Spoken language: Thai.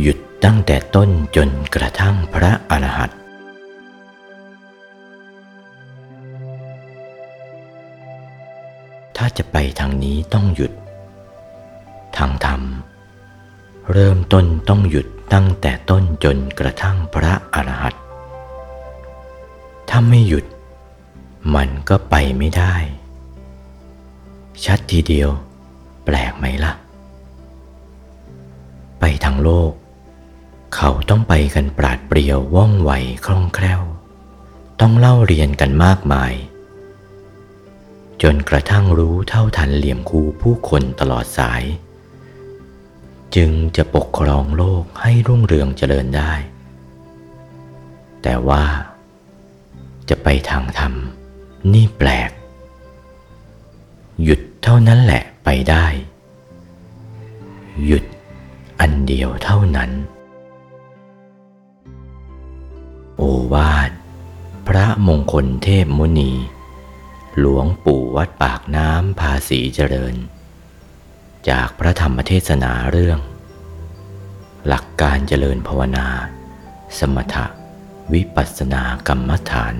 หยุดตั้งแต่ต้นจนกระทั่งพระอรหันต์ถ้าจะไปทางนี้ต้องหยุด ทางธรรม เริ่มต้นต้องหยุดตั้งแต่ต้นจนกระทั่งพระอรหันต์ถ้าไม่หยุด มันก็ไปไม่ได้ ชัดทีเดียว แปลกไหมล่ะ ไปทางโลก เขาต้องไปกันปราดเปรียวว่องไวคล่องแคล่ว ต้องเล่าเรียนกันมากมาย จนกระทั่งรู้เท่าทันเหลี่ยมคูผู้คนตลอดสาย จึงจะปกครองโลกให้รุ่งเรืองเจริญได้ แต่ว่า จะไปทางธรรม นี่แปลก หยุดเท่านั้นแหละไปได้ หยุดอันเดียวเท่านั้น วาทพระมงคลเทพมุนี หลวงปู่วัดปากน้ำภาษีเจริญ จากพระธรรมเทศนาเรื่อง หลักการเจริญภาวนา สมถะวิปัสสนากรรมฐาน